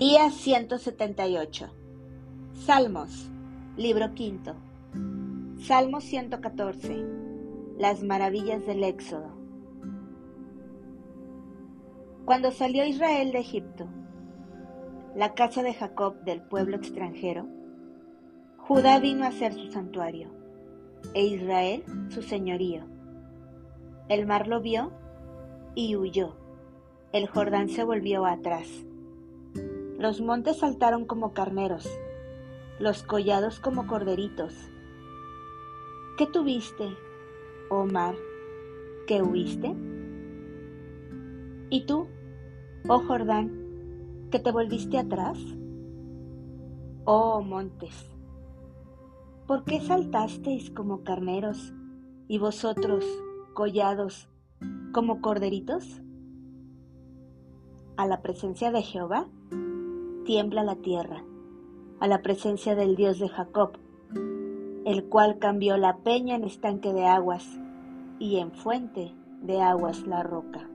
Día 178. Salmos, libro quinto. Salmo 114. Las maravillas del Éxodo. Cuando salió Israel de Egipto, la casa de Jacob del pueblo extranjero, Judá vino a ser su santuario, e Israel su señorío. El mar lo vio y huyó, el Jordán se volvió atrás. Los montes saltaron como carneros, los collados como corderitos. ¿Qué tuviste, oh mar, que huiste? ¿Y tú, oh Jordán, que te volviste atrás? Oh montes, ¿por qué saltasteis como carneros y vosotros, collados, como corderitos? A la presencia de Jehová tiembla la tierra, a la presencia del Dios de Jacob, el cual cambió la peña en estanque de aguas y en fuente de aguas la roca.